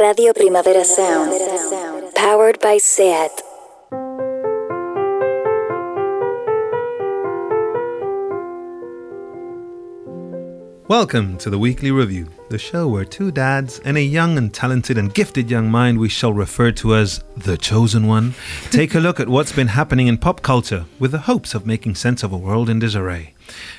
Radio Primavera Sound. Powered by SEAT. Welcome to the Weekly Review, the show where two dads and a young and talented and gifted young mind we shall refer to as the Chosen One take a look at what's been happening in pop culture with the hopes of making sense of a world in disarray.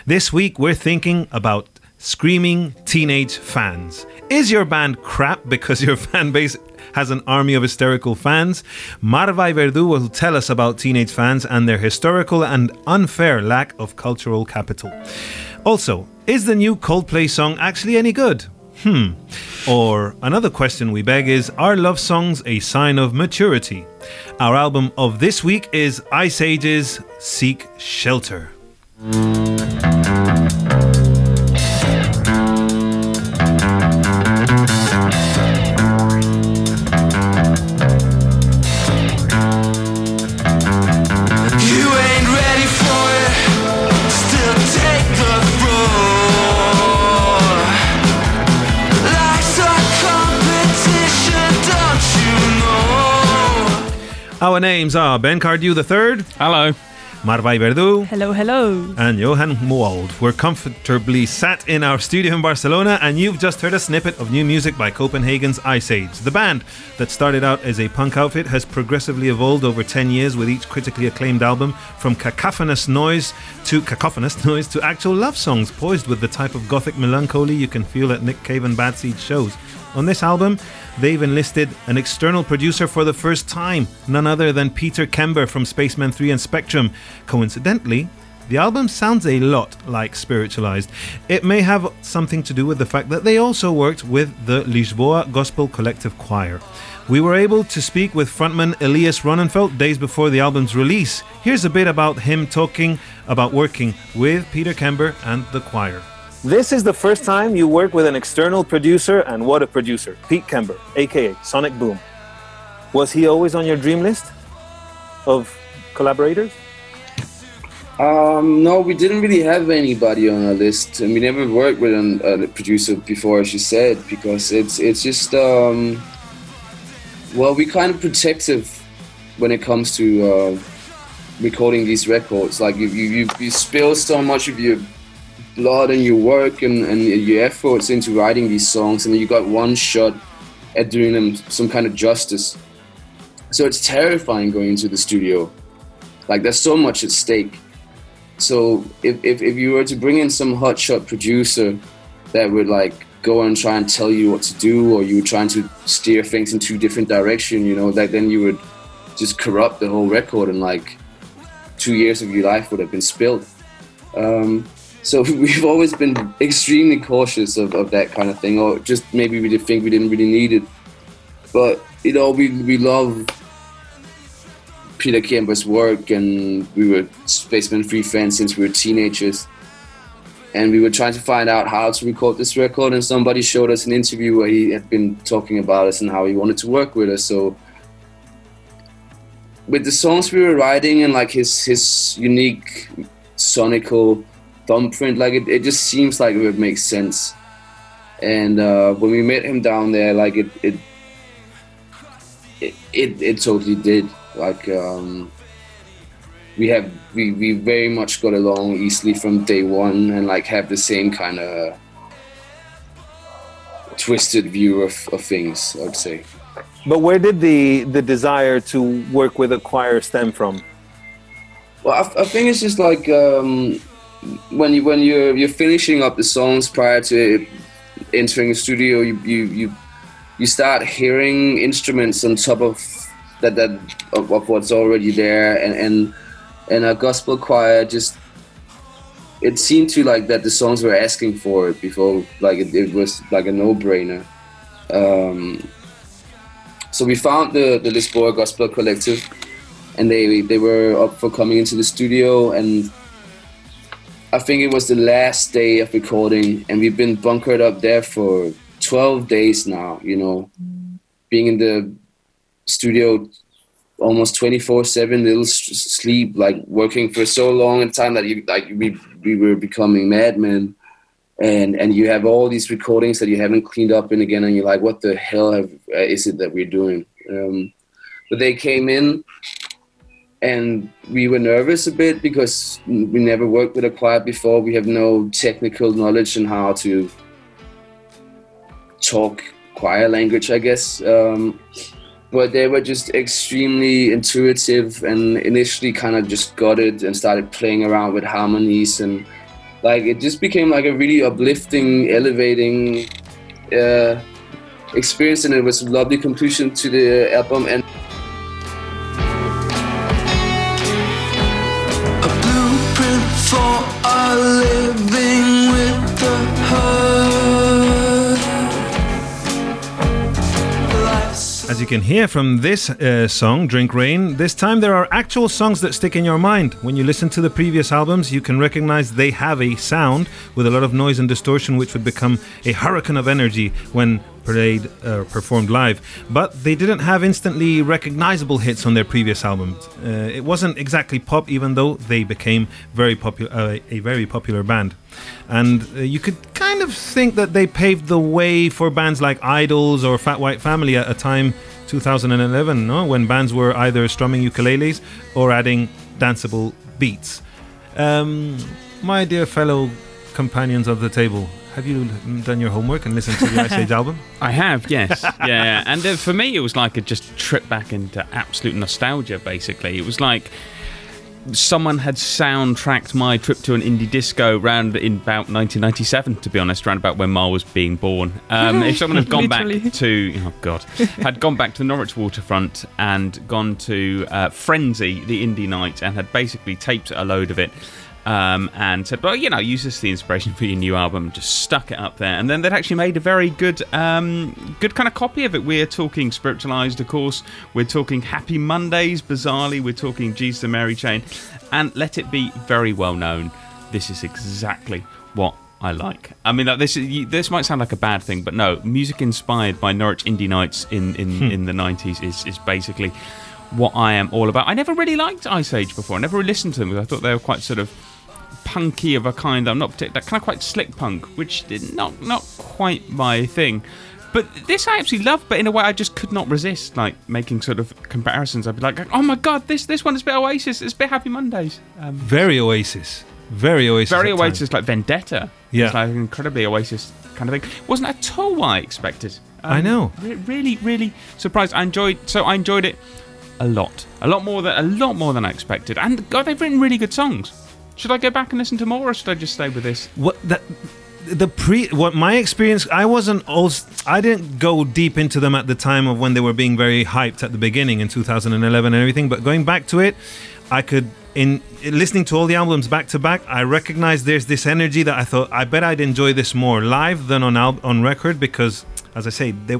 This week we're thinking about screaming teenage fans. Is your band crap because your fan base has an army of hysterical fans? Marvai Verdu will tell us about teenage fans and their historical and unfair lack of cultural capital. Also, is the new Coldplay song actually any good? Hmm. Or another question we beg is Are love songs a sign of maturity? Our album of this week is Iceage's Seek Shelter. Our names are Ben Cardew III, Hello. Marvai Verdu, Hello, hello. and Johan Moald. We're comfortably sat in our studio in Barcelona, and you've just heard a snippet of new music by Copenhagen's Iceage. The band that started out as a punk outfit has progressively evolved over 10 years with each critically acclaimed album from cacophonous noise to cacophonous noise to actual love songs poised with the type of gothic melancholy you can feel at Nick Cave and Bad Seed shows. On this album, they've enlisted an external producer for the first time, none other than Peter Kember from Spaceman 3 and Spectrum. Coincidentally, the album sounds a lot like Spiritualized. It may have something to do with the fact that they also worked with the Lisboa Gospel Collective Choir. We were able to speak with frontman Elias Rønnenfelt days before the album's release. Here's a bit about him talking about working with Peter Kember and the choir. This is the first time you work with an external producer, and what a producer, Pete Kember, aka Sonic Boom. Was he always on your dream list of collaborators? Um, no, we didn't really have anybody on our list, and we never worked with a producer before, as you said, because it's it's just um, well, we're kind of protective when it comes to uh, recording these records. Like you, you you you spill so much of your blood and your work and, and your efforts into writing these songs, and you got one shot at doing them some kind of justice. So it's terrifying going into the studio. Like there's so much at stake. So if, if, if you were to bring in some hotshot producer that would like go and try and tell you what to do, or you were trying to steer things in two different direction, you know, that then you would just corrupt the whole record, and like two years of your life would have been spilled. Um, so we've always been extremely cautious of, of that kind of thing, or just maybe we did think we didn't really need it. But you know, we we love Peter Kember's work, and we were Spaceman Free fans since we were teenagers. And we were trying to find out how to record this record, and somebody showed us an interview where he had been talking about us and how he wanted to work with us. So, with the songs we were writing and like his his unique sonical thumbprint, like it, it just seems like it would make sense. And uh, when we met him down there, like it it it, it, it totally did. Like um, we have we, we very much got along easily from day one and like have the same kind of twisted view of, of things, I'd say. But where did the the desire to work with a choir stem from? Well, I, I think it's just like um, when you when you're you're finishing up the songs prior to entering the studio, you you you, you start hearing instruments on top of that that of, what's already there, and and and a gospel choir just it seemed to like that the songs were asking for it before, like it, it was like a no brainer. Um, so we found the the Lisboa Gospel Collective, and they they were up for coming into the studio and I think it was the last day of recording and we've been bunkered up there for 12 days now you know being in the studio almost 24 7 little sleep like working for so long in time that you like we we were becoming madmen and and you have all these recordings that you haven't cleaned up in again, and you're like, what the hell have, uh, is it that we're doing? Um, but they came in, and we were nervous a bit because we never worked with a choir before. We have no technical knowledge on how to talk choir language, I guess. Um, but they were just extremely intuitive and initially kind of just got it and started playing around with harmonies and like it just became like a really uplifting elevating uh, experience and it was a lovely conclusion to the album and can hear from this uh, song, Drink Rain, this time there are actual songs that stick in your mind. When you listen to the previous albums, you can recognize they have a sound with a lot of noise and distortion, which would become a hurricane of energy when played or performed live. But they didn't have instantly recognizable hits on their previous albums. Uh, it wasn't exactly pop, even though they became very popular, uh, a very popular band. And uh, you could kind of think that they paved the way for bands like IDLES or Fat White Family at a time, 2011, no? when bands were either strumming ukuleles or adding danceable beats. Um, my dear fellow companions of the table, have you done your homework and listened to the Iceage album? I have, yes, yeah. And uh, for me, it was like a just trip back into absolute nostalgia. Basically, it was like someone had soundtracked my trip to an indie disco round in about 1997. To be honest, round about when Ma was being born. Um, if someone had gone back to, oh god, had gone back to the Norwich waterfront and gone to uh, Frenzy, the indie night, and had basically taped a load of it. Um, and said, well, you know, use this as the inspiration for your new album. Just stuck it up there, and then they'd actually made a very good, um, good kind of copy of it. We're talking spiritualized, of course. We're talking Happy Mondays, bizarrely. We're talking Jesus and Mary Chain, and let it be very well known. This is exactly what I like. I mean, like, this is, this might sound like a bad thing, but no, music inspired by Norwich Indie Nights in in, in the nineties is is basically what I am all about. I never really liked Iceage before. I never really listened to them because I thought they were quite sort of punky of a kind. I'm not particular, kind of quite slick punk, which did not not quite my thing. But this I actually love, but in a way I just could not resist, like making sort of comparisons. I'd be like, "Oh my god, this this one is a bit Oasis, it's a bit Happy Mondays." Um, Very Oasis. Very Oasis. very. Oasis, like Vendetta. Yeah. it's like an incredibly Oasis kind of thing. Wasn't at all what I expected. Um, I know. Re- really, really surprised. I enjoyed. So I enjoyed it a lot, a lot more than a lot more than I expected. And God, they've written really good songs. Should I go back and listen to more, or should I just stay with this? what that the pre what my experience i wasn't also i didn't go deep into them at the time of when they were being very hyped at the beginning in 2011 and everything but going back to it i could in listening to all the albums back to back i recognized there's this energy that i thought i bet i'd enjoy this more live than on al- on record because as i say they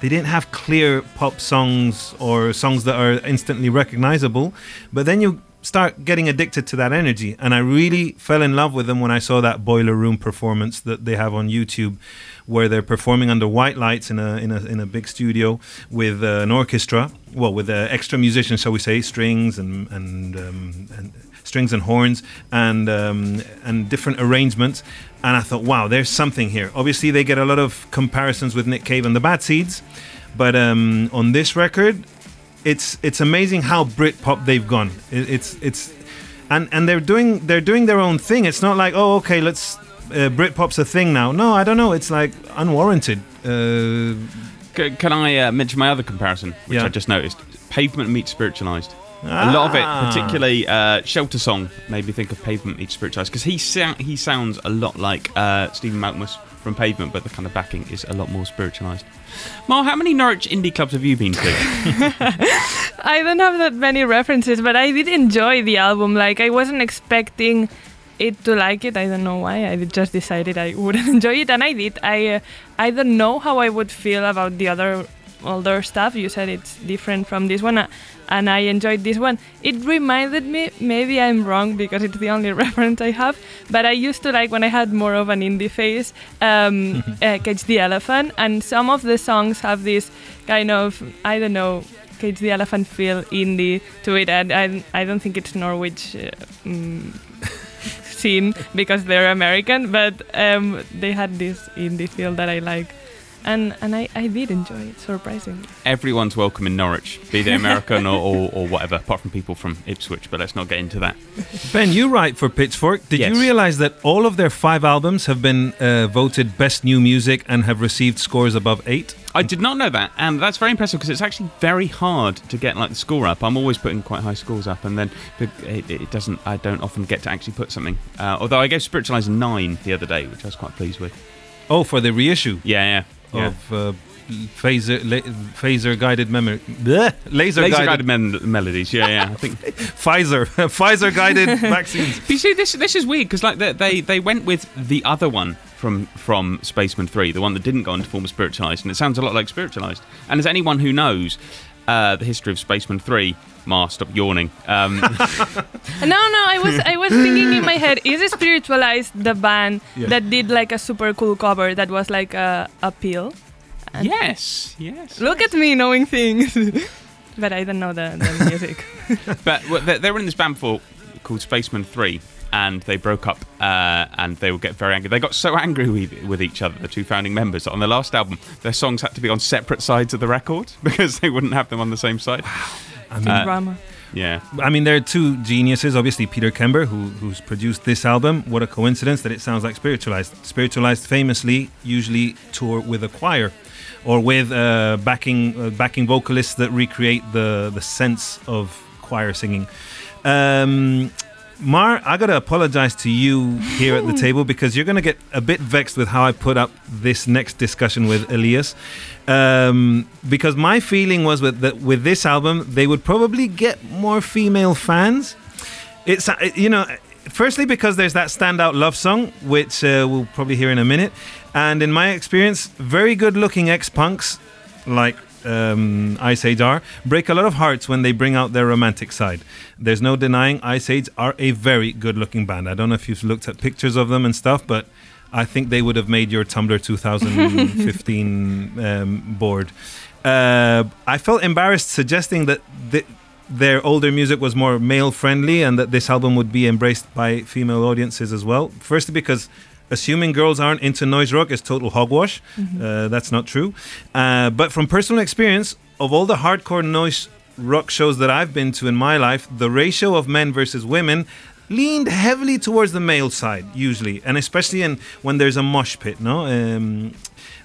they didn't have clear pop songs or songs that are instantly recognizable but then you start getting addicted to that energy. And I really fell in love with them when I saw that Boiler Room performance that they have on YouTube, where they're performing under white lights in a in a in a big studio with uh, an orchestra. Well, with uh, extra musicians, shall we say, strings and and, um, and strings and horns and um, and different arrangements. And I thought, wow, there's something here. Obviously, they get a lot of comparisons with Nick Cave and the Bad Seeds, but um, on this record, it's it's amazing how Britpop they've gone. It, it's it's and and they're doing they're doing their own thing. It's not like oh okay let's uh, Britpop's a thing now. No, I don't know. It's like unwarranted. Uh, C- can I uh, mention my other comparison, which Yeah. I just noticed? Pavement meets spiritualized. A lot of it, Ah. particularly uh, Shelter Song, made me think of Pavement meets spiritualized because he sou- he sounds a lot like uh, Stephen Malkmus from Pavement, but the kind of backing is a lot more spiritualized. Mar, how many Norwich indie clubs have you been to? I don't have that many references, but I did enjoy the album. Like I wasn't expecting it to like it. I don't know why. I just decided I wouldn't enjoy it, and I did. I uh, I don't know how I would feel about the other older stuff. You said it's different from this one, uh, and I enjoyed this one. It reminded me. Maybe I'm wrong because it's the only reference I have. But I used to like when I had more of an indie phase, um, uh, Cage the Elephant, and some of the songs have this kind of I don't know Cage the Elephant feel indie to it, and I, I don't think it's Norwich uh, mm, scene because they're American, but um, they had this indie feel that I like. And, and I, I did enjoy it, surprisingly. Everyone's welcome in Norwich, be they American or, or, or whatever, apart from people from Ipswich, but let's not get into that. Ben, you write for Pitchfork. Did Yes. you realize that all of their five albums have been uh, voted best new music and have received scores above eight? I did not know that, and that's very impressive because it's actually very hard to get like the score up. I'm always putting quite high scores up, and then it, it doesn't. I don't often get to actually put something. Uh, although I gave Spiritualized nine the other day, which I was quite pleased with. Oh, for the reissue Yeah, yeah, yeah. of uh, phaser la- phaser guided memory, laser, Laser guided, guided melodies. Yeah, yeah. I think. Pfizer Pfizer guided vaccines. You see, this this is weird because like they, they they went with the other one from from Spaceman Three, the one that didn't go on to form Spiritualized, and it sounds a lot like Spiritualized. And as anyone who knows uh, the history of Spaceman Three, Ma, stop yawning. Um, No, no, I was I was thinking in my head, is it Spiritualized the band Yeah. that did like a super cool cover that was like a, a pill? And- yes, yes. Look at me knowing things. but I don't know the, the music. But well, they, they were in this band before called Spaceman Three, and they broke up, uh, and they would get very angry. They got so angry with, with each other, the two founding members, that on the last album, their songs had to be on separate sides of the record because they wouldn't have them on the same side. Wow. I mean, Uh, Drama. Yeah. I mean, there are two geniuses. Obviously, Peter Kember, who, who's produced this album. What a coincidence that it sounds like Spiritualized. Spiritualized famously usually tour with a choir, or with uh, backing uh, backing vocalists that recreate the the sense of choir singing. Um, Mar, I gotta apologize to you here at the table because you're gonna get a bit vexed with how I put up this next discussion with Elias. Um, because my feeling was with that with this album they would probably get more female fans. It's uh, you know, firstly because there's that standout love song which uh, we'll probably hear in a minute, and in my experience, very good-looking ex-punks like um, Iceage are break a lot of hearts when they bring out their romantic side. There's no denying Iceage are a very good-looking band. I don't know if you've looked at pictures of them and stuff, but I think they would have made your Tumblr 2015 um, board. Uh, I felt embarrassed suggesting that th- their older music was more male friendly and that this album would be embraced by female audiences as well. Firstly, because assuming girls aren't into noise rock is total hogwash. Uh, that's not true. Uh, but from personal experience, of all the hardcore noise rock shows that I've been to in my life, the ratio of men versus women leaned heavily towards the male side usually, and especially in when there's a mosh pit. No, um,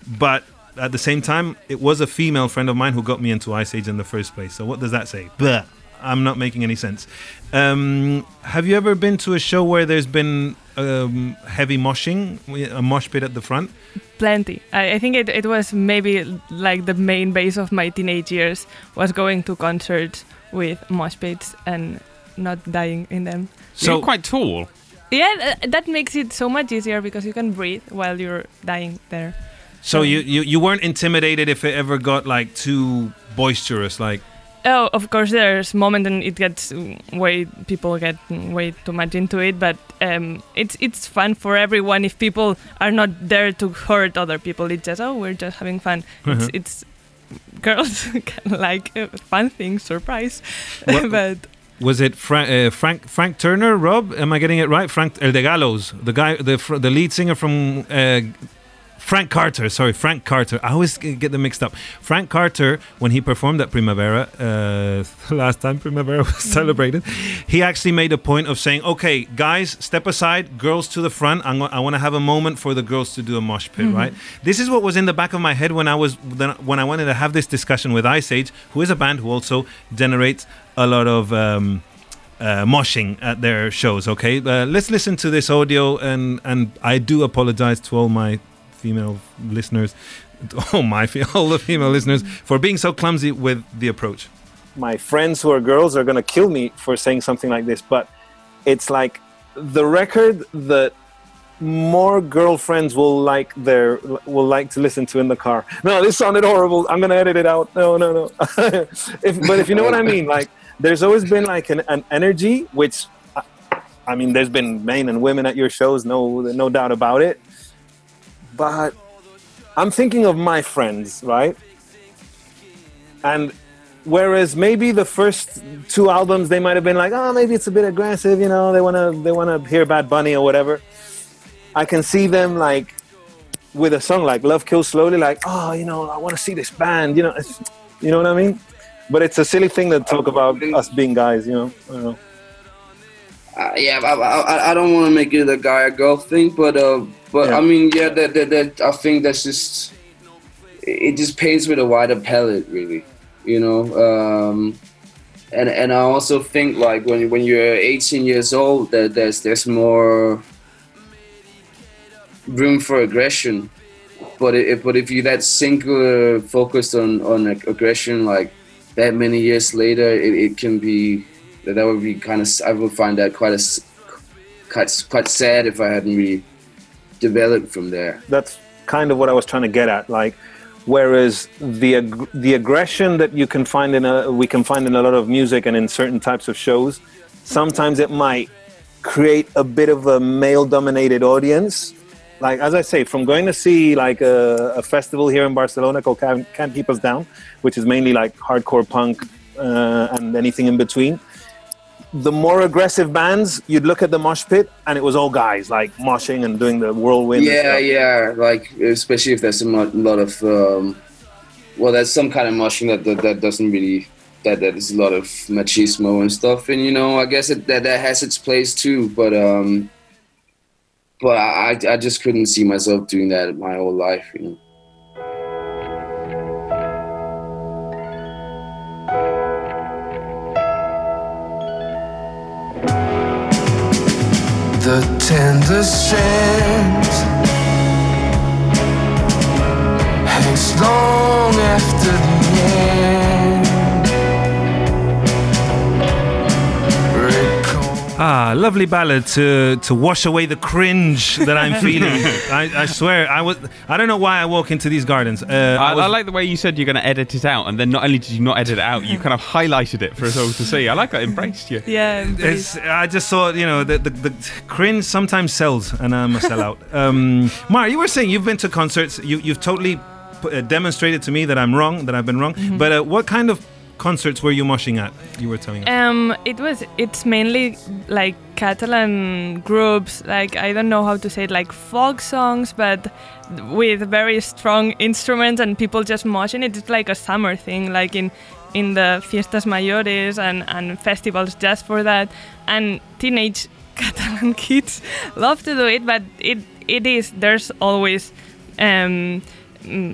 but at the same time, it was a female friend of mine who got me into Iceage in the first place. So what does that say? But I'm not making any sense. Um, have you ever been to a show where there's been um, heavy moshing, a mosh pit at the front? Plenty. I, I think it, it was maybe like the main base of my teenage years was going to concerts with mosh pits and not dying in them. So you're quite tall. Yeah, th- that makes it so much easier because you can breathe while you're dying there. So you, you you weren't intimidated if it ever got like too boisterous, like Oh, of course, there's moment and it gets way people get way too much into it, but um, it's it's fun for everyone if people are not there to hurt other people. It's just oh, we're just having fun. It's Mhm. it's girls can like uh, fun things, surprise, What- but was it Frank uh, Frank Frank Turner? Rob, am I getting it right? Frank El de Gallos, the guy, the the lead singer from. Uh, Frank Carter, sorry, Frank Carter. I always get them mixed up. Frank Carter, when he performed at Primavera, uh, last time Primavera was celebrated, he actually made a point of saying, "Okay, guys, step aside, girls to the front. I'm I want to have a moment for the girls to do a mosh pit, right?" This is what was in the back of my head when I was when I wanted to have this discussion with Iceage, who is a band who also generates a lot of. Um, uh, moshing at their shows. Okay, uh, let's listen to this audio, and and I do apologize to all my female listeners, all oh, my all the female listeners for being so clumsy with the approach. my friends who are girls are going to kill me for saying something like this, but it's like the record that more girlfriends will like their will like to listen to in the car. No, this sounded horrible. I'm gonna edit it out. No, no, no. if, but if you know what I mean, like there's always been like an, an energy which. I mean, there's been men and women at your shows, no, no doubt about it. But I'm thinking of my friends, right? And whereas maybe the first two albums they might have been like, oh, maybe it's a bit aggressive, you know, they wanna they wanna hear Bad Bunny or whatever. I can see them like with a song like Love Kills Slowly, like, oh, you know, I want to see this band, you know, you know what I mean? But it's a silly thing to talk about us being guys, you know. I don't know. Uh, yeah, I, I, I don't want to make it a guy or girl thing, but uh, but Yeah. I mean, yeah, that, that that I think that's just it just paints with a wider palette, really, you know. Um, and and I also think like when when you're 18 years old, that there's there's more room for aggression. But it, but if you that singular focused on on aggression, like that many years later, it, it can be that that would be kind of I would find that quite a quite quite sad if I hadn't really developed from there. that's kind of what I was trying to get at. Like, whereas the ag- the aggression that you can find in a we can find in a lot of music and in certain types of shows, sometimes it might create a bit of a male-dominated audience. Like as I say, from going to see like a, a festival here in Barcelona called Can't Keep Us Down, which is mainly like hardcore punk uh, and anything in between the more aggressive bands, you'd look at the mosh pit and it was all guys like moshing and doing the whirlwind. Yeah, yeah, like especially if there's a lot of um, well, there's some kind of moshing that, that that doesn't really that that is a lot of machismo and stuff, and you know, I guess it, that that has its place too, but um, but I I I just couldn't see myself doing that my whole life, you know. The tender scent hangs long after the end. Ah, lovely ballad to to wash away the cringe that I'm feeling. I, I swear, I was. I don't know why I walk into these gardens. Uh, I, I was- I like the way you said you're going to edit it out, and then not only did you not edit it out, you kind of highlighted it for us all to see. I like that, embraced you. Yeah. It's, I just thought, you know, the, the, the cringe sometimes sells, and I'm a sellout. um, Mar, you were saying you've been to concerts. You, you've totally p- uh, demonstrated to me that I'm wrong, that I've been wrong. Mm-hmm. But uh, what kind of concerts were you moshing at? You were telling us. Um, it was. It's mainly like Catalan groups. Like I don't know how to say it. Like folk songs, but with very strong instruments and people just moshing. It's like a summer thing. Like in in the fiestas mayores and and festivals just for that. And teenage Catalan kids love to do it, but it it is. There's always um,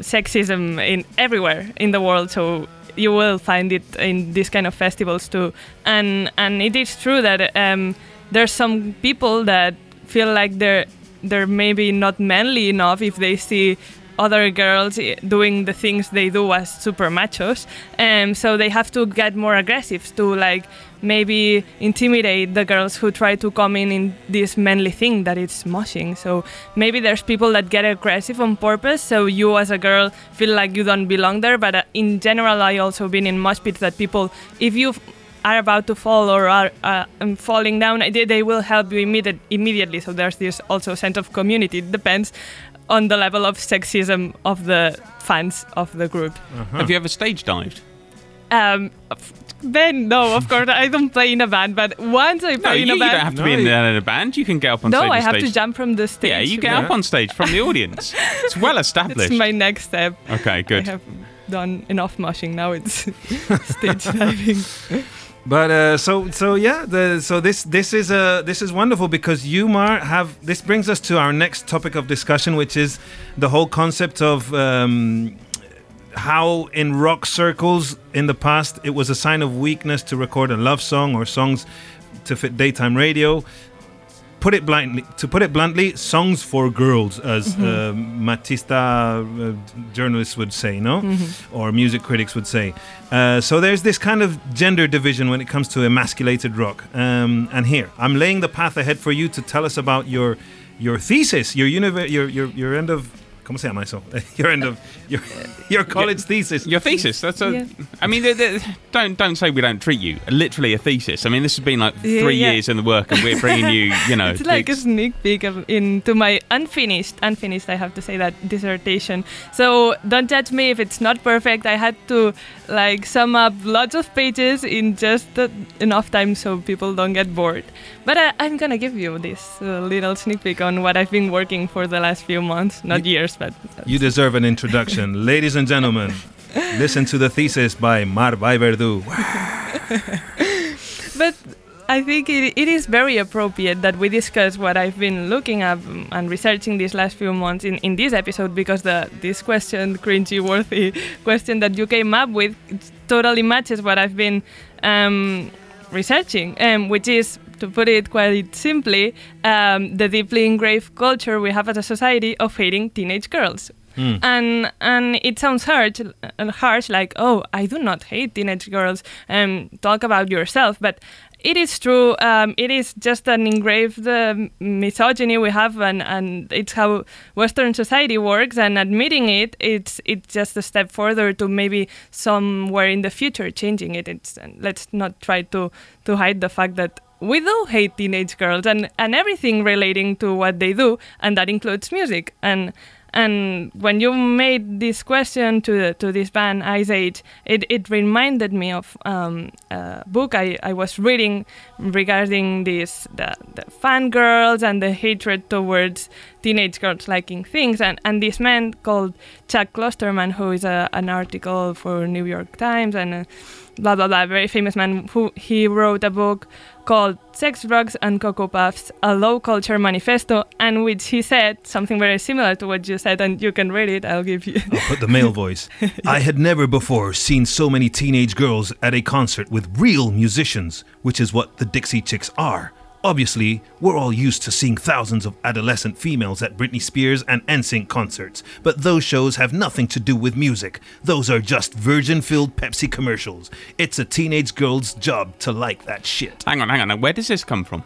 sexism in everywhere in the world. So you will find it in these kind of festivals too. And and it is true that um, there's some people that feel like they're they're maybe not manly enough if they see other girls doing the things they do as super machos um, so they have to get more aggressive to like maybe intimidate the girls who try to come in in this manly thing that it's moshing so maybe there's people that get aggressive on purpose so you as a girl feel like you don't belong there but uh, in general i also been in mosh pits that people if you are about to fall or are uh, um, falling down, they, they will help you immediate, immediately. So there's this also sense of community. It depends on the level of sexism of the fans of the group. Have you ever stage dived? Um, f- Ben, no, of course I don't play in a band, but once I No, play you, in you a don't have to No, be in, you- in a band. You can get up on no, stage. No, I have stage. to jump from the stage. Yeah, you get up on stage from the audience. It's well established. It's my next step. Okay, good. I have done enough moshing. Now it's stage diving. But uh, so so yeah, the, so this this is uh, this is wonderful because you Mar have this brings us to our next topic of discussion, which is the whole concept of um, how in rock circles in the past it was a sign of weakness to record a love song or songs to fit daytime radio. Put it bluntly, to put it bluntly, songs for girls, as uh, Matista uh, journalists would say, no, or music critics would say. Uh, so there's this kind of gender division when it comes to emasculated rock. Um, and here, I'm laying the path ahead for you to tell us about your your thesis, your univer- your, your your end of ¿Cómo se llama eso? Your end of your your college thesis. Your thesis. That's a. Yeah. I mean, the, the, don't don't say we don't treat you. Literally a thesis. I mean, this has been like Yeah, three yeah. years in the work, and we're bringing you, you know, It's like a sneak peek of, into my unfinished, unfinished. I have to say that dissertation. So don't judge me if it's not perfect. I had to like sum up lots of pages in just uh, enough time so people don't get bored. But I, I'm gonna give you this uh, little sneak peek on what I've been working for the last few months, not years, but You deserve an introduction, ladies and gentlemen. Listen to the thesis by Mar Verdu. but I think it, it is very appropriate that we discuss what I've been looking up and researching these last few months in, in this episode because the this question, cringy worthy question that you came up with, totally matches what I've been um, researching, um, which is, to put it quite simply, um, the deeply engraved culture we have as a society of hating teenage girls. And and it sounds harsh, uh, harsh, like oh, I do not hate teenage girls. Um, talk about yourself, but it is true. Um, it is just an engraved uh, misogyny we have, and, and it's how Western society works. And admitting it, it's it's just a step further to maybe somewhere in the future changing it. It's and let's not try to to hide the fact that we do hate teenage girls and and everything relating to what they do, and that includes music and. And when you made this question to to this band Iceage, it, it reminded me of um, a book I, I was reading regarding this the, the fangirls and the hatred towards teenage girls liking things. And, and this man called Chuck Klosterman, who is a, an article for New York Times and blah blah blah, very famous man, who he wrote a book called Sex, Drugs, and Cocoa Puffs, a low culture manifesto, and which he said something very similar to what you said, and you can read it. I'll give you. I'll put the male voice. I had never before seen so many teenage girls at a concert with real musicians, which is what the Dixie Chicks are. Obviously, we're all used to seeing thousands of adolescent females at Britney Spears and NSYNC concerts, but those shows have nothing to do with music. Those are just virgin filled Pepsi commercials. It's a teenage girl's job to like that shit. Hang on, hang on. Now, where does this come from?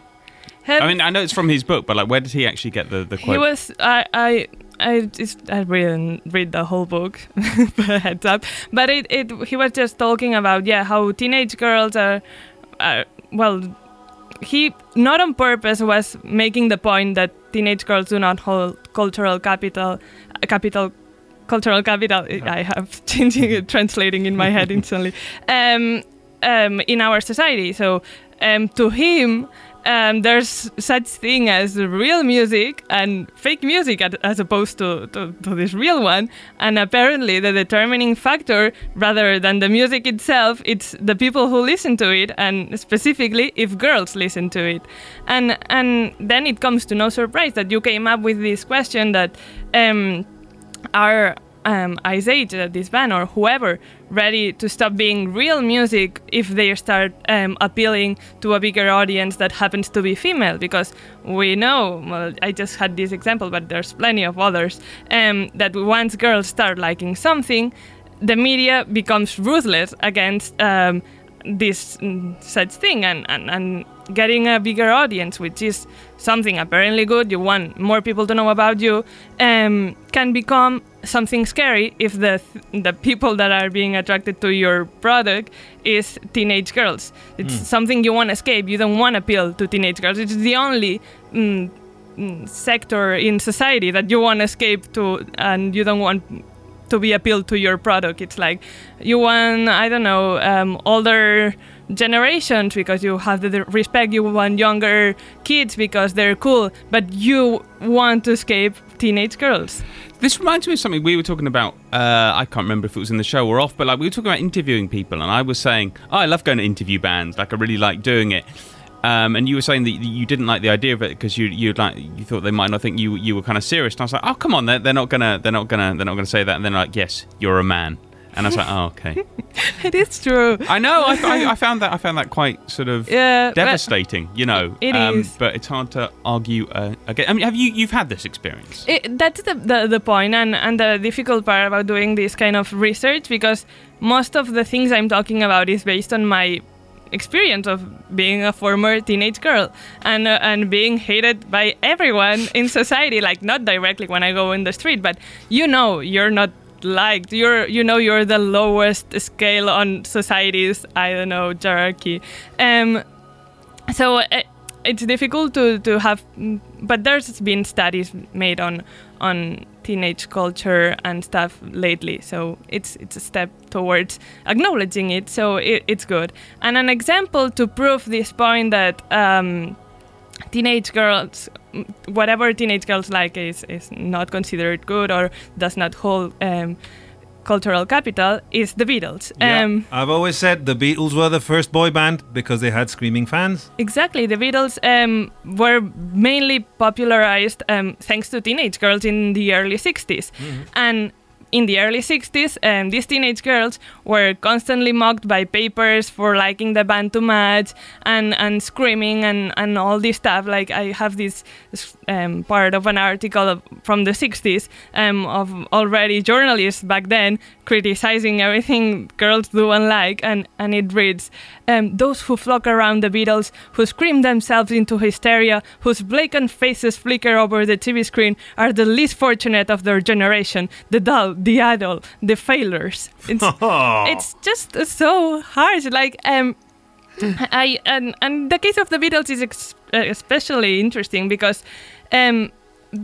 Have- I mean, I know it's from his book, but like, where did he actually get the the quote? he was I I I just I didn't read the whole book, heads up. But it, it he was just talking about yeah how teenage girls are, are well. He not on purpose was making the point that teenage girls do not hold cultural capital, uh, capital, cultural capital. I have changing it, translating in my head instantly. Um, um, in our society, so um, to him, um, there's such thing as real music and fake music as opposed to, to, to this real one. And apparently, the determining factor, rather than the music itself, it's the people who listen to it, and specifically if girls listen to it. And and then it comes to no surprise that you came up with this question that um, are um, Iceage, uh, this band, or whoever, ready to stop being real music if they start um, appealing to a bigger audience that happens to be female? Because we know, well, I just had this example, but there's plenty of others, um, that once girls start liking something, the media becomes ruthless against um, this mm, such thing and, and, and getting a bigger audience, which is something apparently good, you want more people to know about you, um, can become something scary if the the people that are being attracted to your product is teenage girls. It's something you want to escape. You don't want to appeal to teenage girls. It's the only mm, mm, sector in society that you want to escape to, and you don't want to be appealed to your product. It's like you want, I don't know, um, older generations because you have the respect. You want younger kids because they're cool, but you want to escape teenage girls. This reminds me of something we were talking about. Uh, I can't remember if it was in the show or off, but like we were talking about interviewing people, and I was saying, oh, I love going to interview bands. Like I really like doing it. Um, and you were saying that you didn't like the idea of it because you you like you thought they might not think you you were kind of serious. And I was like, oh come on, they're, they're not gonna they're not gonna they're not gonna say that. And then like, yes, you're a man. And I was like, oh okay. It is true. I know. I, I, I found that I found that quite sort of Yeah, devastating. You know, It um, is. But it's hard to argue uh, again. I mean, have you you've had this experience? It, that's the, the, the point and, and the difficult part about doing this kind of research because most of the things I'm talking about is based on my experience of being a former teenage girl and uh, and being hated by everyone in society like not directly when i go in the street but you know you're not liked. You're you know you're the lowest scale on society's i don't know hierarchy. Um so uh, it's difficult to, to have but there's been studies made on on teenage culture and stuff lately. So it's it's a step towards acknowledging it. So it, it's good. And an example to prove this point that um, teenage girls whatever teenage girls like is, is not considered good or does not hold um, cultural capital is the beatles Yeah. um, I've always said the Beatles were the first boy band because they had screaming fans. Exactly. The Beatles um, were mainly popularized um, thanks to teenage girls in the early 60s. And in the early 60s, um, these teenage girls were constantly mocked by papers for liking the band too much and, and screaming and, and all this stuff. Like, I have this um, part of an article from the 60s um, of already journalists back then criticizing everything girls do and like, and, and it reads um, Those who flock around the Beatles, who scream themselves into hysteria, whose blatant faces flicker over the TV screen, are the least fortunate of their generation the dull, the idle, the failures. It's, it's just so harsh. Like, um, I and and the case of the Beatles is ex- especially interesting because um,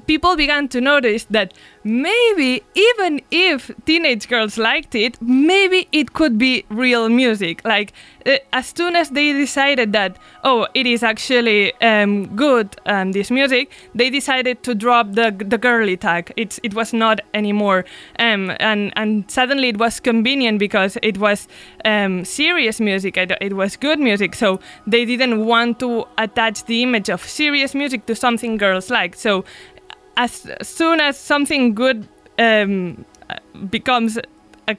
people began to notice that maybe even if teenage girls liked it, maybe it could be real music. Like uh, as soon as they decided that oh, it is actually um, good um, this music, they decided to drop the the girly tag. It's it was not anymore, um, and and suddenly it was convenient because it was um, serious music. It, it was good music, so they didn't want to attach the image of serious music to something girls like. So as soon as something good um, becomes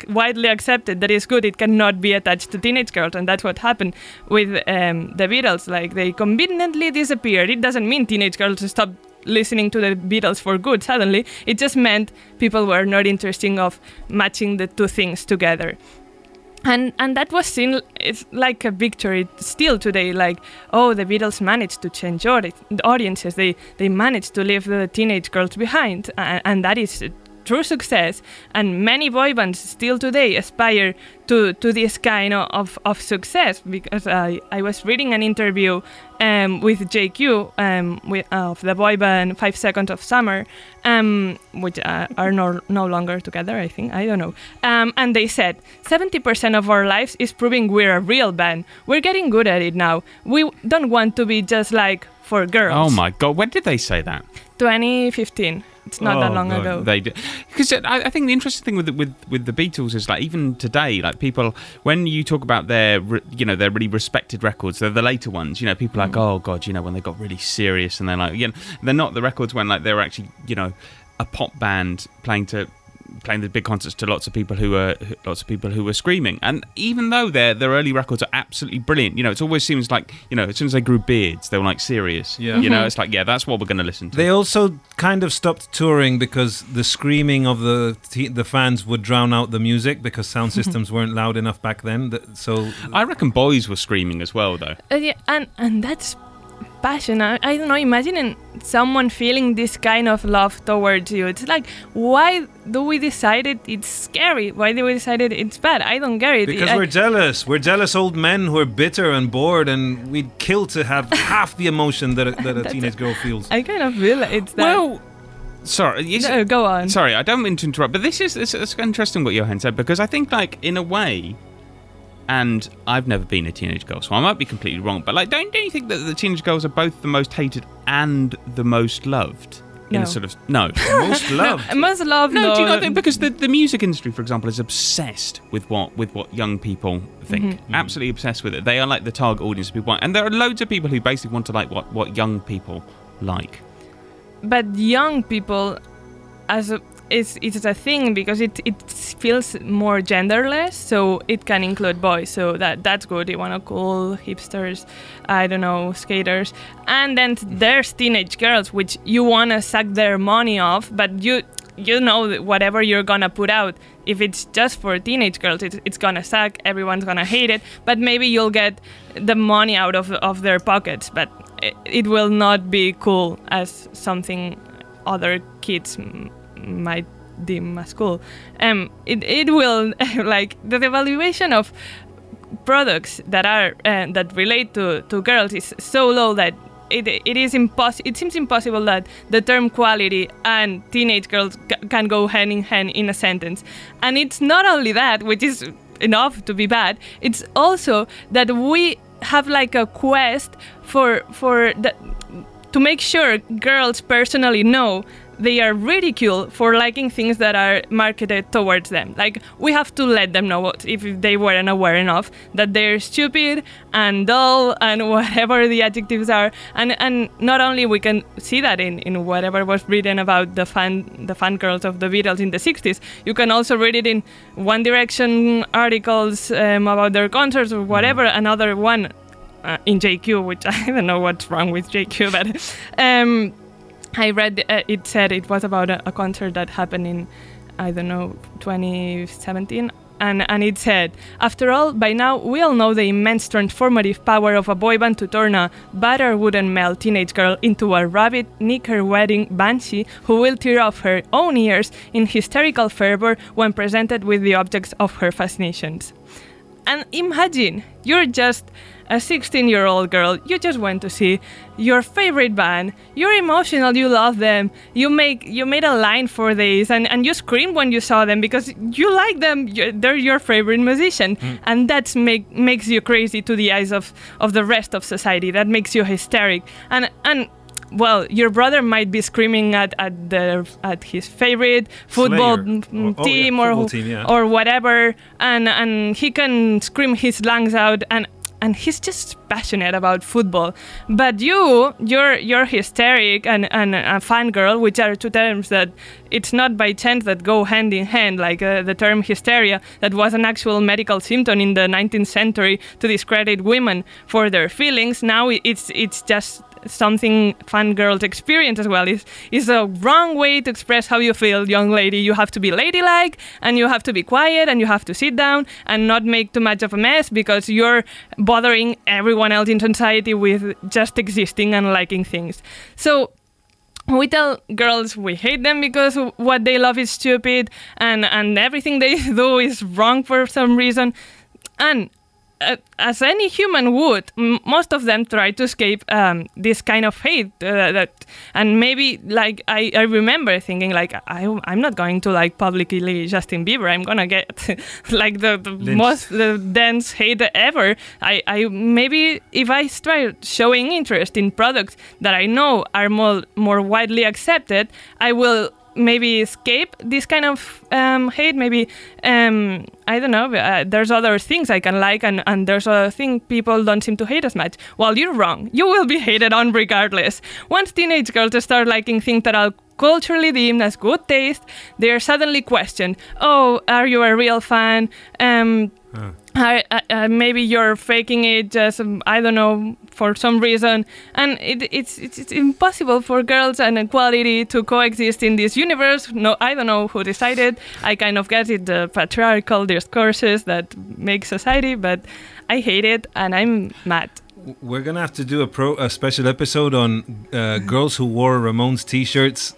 widely accepted that is good, it cannot be attached to teenage girls, and that's what happened with um, the Beatles. Like they conveniently disappeared. It doesn't mean teenage girls stopped listening to the Beatles for good suddenly. It just meant people were not interested of matching the two things together and and that was seen it's like a victory still today like oh the beatles managed to change audi- audiences. They they managed to leave the teenage girls behind and, and that is true success and many boy bands still today aspire to to this kind of, of success because I, I was reading an interview um, with JQ um, with, of the boy band Five Seconds of Summer um, which uh, are no, no longer together I think I don't know. Um, and they said 70% of our lives is proving we're a real band. We're getting good at it now. We don't want to be just like for girls. Oh my god, when did they say that? 2015 it's not that Oh, long God. ago They because uh, I, I think the interesting thing with the, with with the Beatles is like even today, like people when you talk about their you know their really respected records, they're the later ones. You know, people are like mm. oh god, you know when they got really serious and they're like you know they're not the records when like they were actually you know a pop band playing to playing the big concerts to lots of people who were lots of people who were screaming and even though their their early records are absolutely brilliant you know it always seems like you know as soon as they grew beards they were like serious Yeah. you know it's like yeah that's what we're going to listen to They also kind of stopped touring because the screaming of the te- the fans would drown out the music because sound systems weren't loud enough back then. Th- So I reckon boys were screaming as well, though. Uh, yeah, and and that's passion. I, I don't know. Imagining someone feeling this kind of love towards you. It's like, why do we decide it? It's scary. Why do we decide it? It's bad. I don't get it. because I- we're jealous, we're jealous old men who are bitter and bored, and we'd kill to have half the emotion that a, that a teenage girl feels. I kind of feel it's that. Well, sorry. is- no, go on. Sorry, I don't mean to interrupt, but this is this is interesting what Johan said because I think, like, in a way, and I've never been a teenage girl, so I might be completely wrong. But like, don't don't you think that the teenage girls are both the most hated and the most loved? In a sort of no. Most loved. I must love. No, do you no, not think because the, the music industry, for example, is obsessed with what with what young people think. Mm-hmm. Absolutely obsessed with it. They are like the target audience of people, want- and there are loads of people who basically want to like what what young people like. but young people as a, it's it's a thing because it it feels more genderless so it can include boys so that that's good you want to cool hipsters i don't know skaters. And then there's teenage girls which you want to suck their money off but you you know whatever you're gonna put out if it's just for teenage girls it's, it's gonna suck everyone's gonna hate it but maybe you'll get the money out of, of their pockets but it, will not be cool as something other kids might deem as cool um it, it will like the evaluation of products that are uh, that relate to, to girls is so low that it, it is impossible. It seems impossible that the term quality and teenage girls c- can go hand in hand in a sentence. And it's not only that, which is enough to be bad. It's also that we have like a quest for for the, to make sure girls personally know they are ridiculed for liking things that are marketed towards them. Like we have to let them know what, if they weren't aware enough that they're stupid and dull and whatever the adjectives are. And and not only we can see that in, in whatever was written about the fan the fan girls of the Beatles in the 60s. You can also read it in One Direction articles um, about their concerts or whatever. Another one uh, in JQ, which I don't know what's wrong with JQ, but um, I read uh, it said it was about a, a concert that happened in, I don't know, 2017. And, and it said, after all, by now we all know the immense transformative power of a boy band to turn a battered wooden male teenage girl into a rabbit knicker wedding banshee who will tear off her own ears in hysterical fervor when presented with the objects of her fascinations. And imagine you're just a 16 year old girl, you just went to see your favorite band, you're emotional, you love them, you make you made a line for this and, and you screamed when you saw them because you like them, you they're your favorite musician. And that's make makes you crazy to the eyes of, of the rest of society. That makes you hysteric. And and well, your brother might be screaming at, at the at his favorite football Slayer. mm, Or- oh, yeah, team or football team, yeah. or whatever, and and he can scream his lungs out and. And he's just passionate about football, but you, you're you're hysteric and and a fangirl, which are two terms that it's not by chance that go hand in hand. Like uh, the term hysteria, that was an actual medical symptom in the 19th century to discredit women for their feelings. Now it's it's just something fun, fangirls experience as well. Is is a wrong way to express how you feel, young lady. You have to be ladylike and you have to be quiet and you have to sit down and not make too much of a mess because you're bothering everyone else in society with just existing and liking things. So we tell girls we hate them because what they love is stupid and and everything they do is wrong for some reason and uh, as any human would, m- most of them try to escape um, this kind of hate. Uh, that and maybe like I, I remember thinking like I I'm not going to like publicly Justin Bieber. I'm gonna get like the, the most the dense hate ever. I, I maybe if I start showing interest in products that I know are more more widely accepted, I will maybe escape this kind of um, hate. Maybe um, I don't know. Uh, there's other things I can like, and, and there's a thing people don't seem to hate as much. Well, you're wrong. You will be hated on regardless. Once teenage girls start liking things that are culturally deemed as good taste, they are suddenly questioned. Oh, are you a real fan? Um, I, I, maybe you're faking it just um, I don't know for some reason, and it, it's, it's it's impossible for girls and equality to coexist in this universe. No, I don't know who decided. I kind of get it, the patriarchal discourses that make society, but I hate it and I'm mad. We're gonna have to do a pro a special episode on uh, girls who wore Ramones t-shirts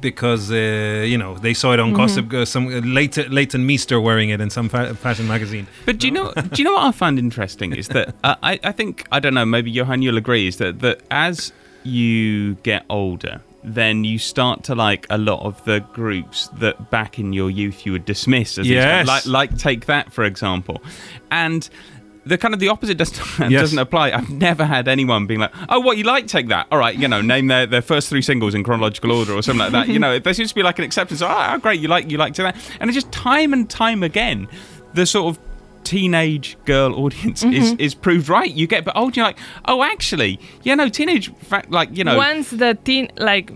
because uh, you know they saw it on Gossip. Uh, some uh, Leighton, Leighton Meester wearing it in some fa- fashion magazine. But do you know? Do you know what I find interesting is that uh, I I think I don't know. Maybe Johan, you'll agree is that that as you get older, then you start to like a lot of the groups that back in your youth you would dismiss as Yes. like like take that for example, and. The kind of the opposite doesn't Yes. doesn't apply. I've never had anyone being like, "Oh, what you like? Take that." All right, you know, name their, their first three singles in chronological order or something like that. You know, there seems to be like an acceptance. Oh, oh, great, you like you like to that, and it's just time and time again, the sort of teenage girl audience is, mm-hmm. is proved right. You get but old, you're like, oh, actually, yeah, no, teenage, fact, like you know, once the teen like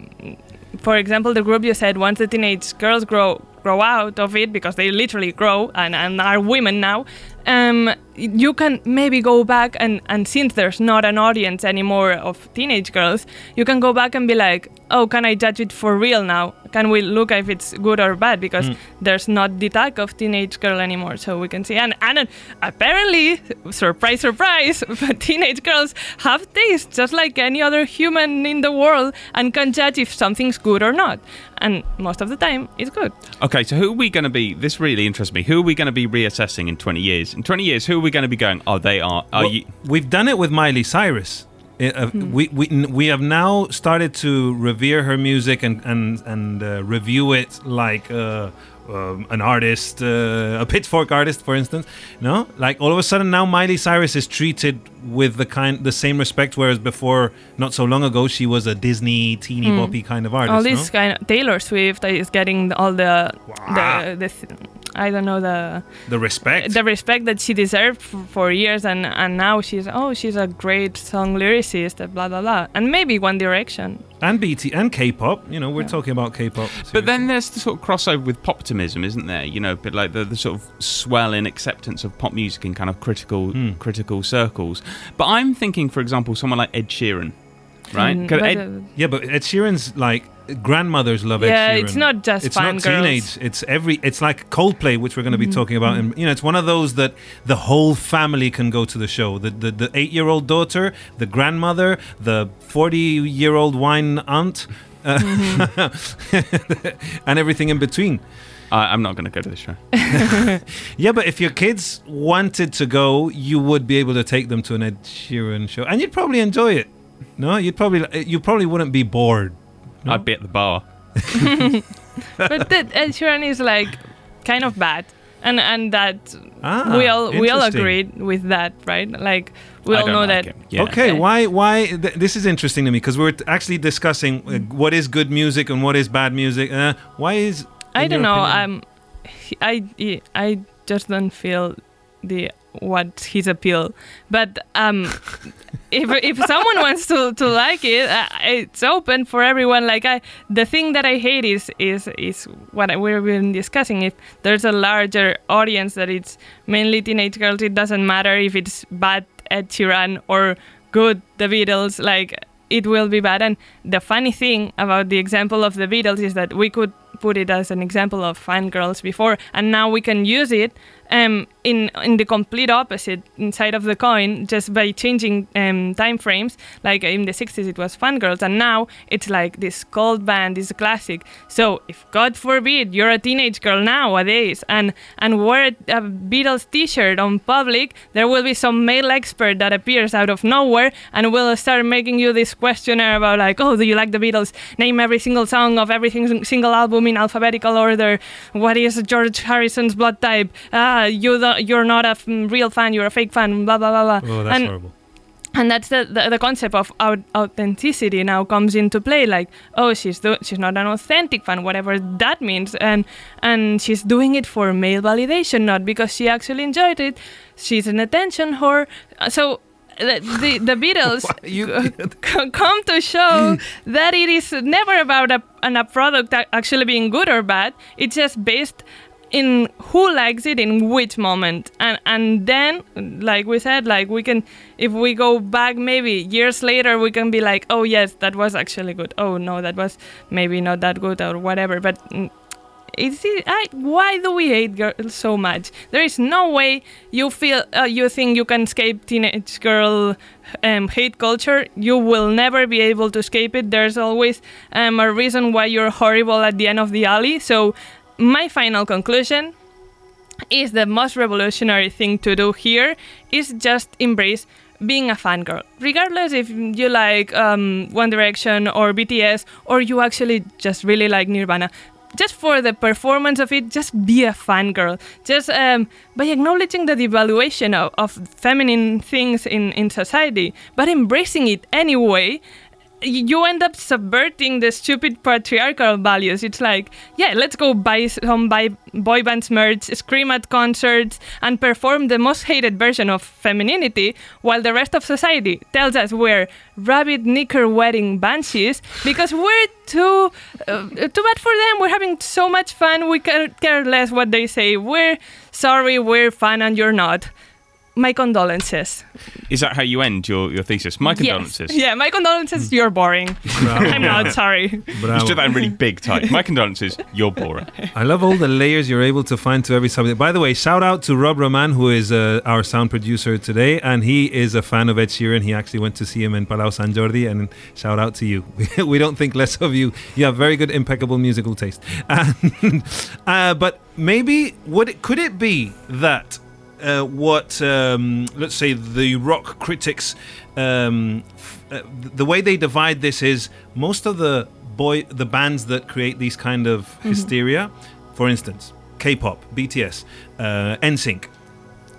for example the group you said once the teenage girls grow grow out of it because they literally grow and, and are women now um, you can maybe go back and, and since there's not an audience anymore of teenage girls, you can go back and be like, oh, can I judge it for real now? Can we look if it's good or bad? Because there's not the tag of teenage girl anymore, so we can see. And, and apparently, surprise, surprise, but teenage girls have taste just like any other human in the world and can judge if something's good or not. And most of the time, it's good. Okay, so who are we going to be? This really interests me. Who are we going to be reassessing in 20 years? In 20 years, who are we going to be going? Oh, they are. Are Well, you? We've done it with Miley Cyrus. Uh, uh, we, we we have now started to revere her music and and and uh, review it like uh, um, an artist, uh, a Pitchfork artist, for instance. No, like all of a sudden now Miley Cyrus is treated with the kind the same respect, whereas before, not so long ago, she was a Disney teeny boppy kind of artist. all no? this kind of Taylor Swift is getting all the Wow. the, the I don't know the the respect. the respect that she deserved f- for years and and now she's oh she's a great song lyricist blah blah blah and maybe One Direction and BT and K-pop. You know, we're talking about K-pop. But then there's the sort of crossover with poptimism, isn't there? You know, but like the, the sort of swell in acceptance of pop music in kind of critical Hmm. critical circles. But I'm thinking, for example, someone like Ed Sheeran, right? Mm, 'Cause but, Ed- uh, Yeah, but Ed Sheeran's like grandmothers love Ed Sheeran. Yeah, it's not just it's not fangirls. teenage. It's every. It's like Coldplay, which we're going to Mm-hmm. be talking about. And you know, it's one of those that the whole family can go to the show. The the, the eight year old daughter, the grandmother, the forty year old wine aunt, uh, Mm-hmm. and everything in between. I, I'm not going to go to the show. Yeah, but if your kids wanted to go, you would be able to take them to an Ed Sheeran show, and you'd probably enjoy it. No, you'd probably you probably wouldn't be bored. No? I'd be at the bar. but the, Ed Sheeran is like kind of bad and and that Ah, we all we all agreed with that right like we I all know like that. Yeah. Okay, Okay. why why th- this is interesting to me because we're t- actually discussing uh, what is good music and what is bad music. Uh, why is I don't know. opinion- Um, I I just don't feel the what his appeal. But um, if if someone wants to, to like it, uh, it's open for everyone. Like I, the thing that I hate is is is what we've been discussing. If there's a larger audience that it's mainly teenage girls, it doesn't matter if it's bad Ed Sheeran or good The Beatles. Like it will be bad. And the funny thing about the example of the Beatles is that we could put it as an example of fangirls before, and now we can use it um, in in the complete opposite side of the coin, just by changing um, time frames. Like in the 60s, it was fangirls, and now it's like this cult band, this classic. So if God forbid you're a teenage girl nowadays and and wear a Beatles T-shirt on public, there will be some male expert that appears out of nowhere and will start making you this questionnaire about like, oh, do you like the Beatles? Name every single song of every single album in alphabetical order. What is George Harrison's blood type? Ah, you the, you're not a f- real fan. You're a fake fan. Blah blah blah blah. Oh, that's and, horrible. and that's the, the, the concept of authenticity now comes into play like oh she's do- she's not an authentic fan whatever that means and and she's doing it for male validation not because she actually enjoyed it she's an attention whore Uh, so the, the, the Beatles c- come to show that it is never about a, an, a product actually being good or bad. It's just based in who likes it in which moment. And and then like we said like we can if we go back maybe years later we can be like oh yes that was actually good. Oh no that was maybe not that good or whatever. But mm, it's I, why do we hate girls so much? There is no way you feel uh, you think you can escape teenage girl um, hate culture. You will never be able to escape it. There's always um, a reason why you're horrible at the end of the alley. So my final conclusion is the most revolutionary thing to do here is just embrace being a fangirl. Regardless if you like um, One Direction or BTS or you actually just really like Nirvana. Just for the performance of it, just be a fangirl. Just um, by acknowledging the devaluation of, of feminine things in, in society, but embracing it anyway, you end up subverting the stupid patriarchal values. It's like, yeah, let's go buy some buy boy bands merch, scream at concerts, and perform the most hated version of femininity, while the rest of society tells us we're rabbit knicker wedding banshees because we're too uh, too bad for them. We're having so much fun. We care, care less what they say. We're sorry, we're fun, and you're not. My condolences. Is that how you end your, your thesis? My Yes. condolences. Yeah, my condolences. You're boring. I'm not sorry. You Bravo. stood that in really big type. My condolences. You're boring. I love all the layers you're able to find to every subject. By the way, shout out to Rob Roman, who is uh, our sound producer today, and he is a fan of Ed Sheeran. He actually went to see him in Palau Sant Jordi, and shout out to you. we don't think less of you. You have very good, impeccable musical taste. And, uh, but maybe would it, could it be that uh, what um, let's say the rock critics um, f- uh, the way they divide this is most of the boy the bands that create these kind of hysteria for instance k-pop bts uh, nsync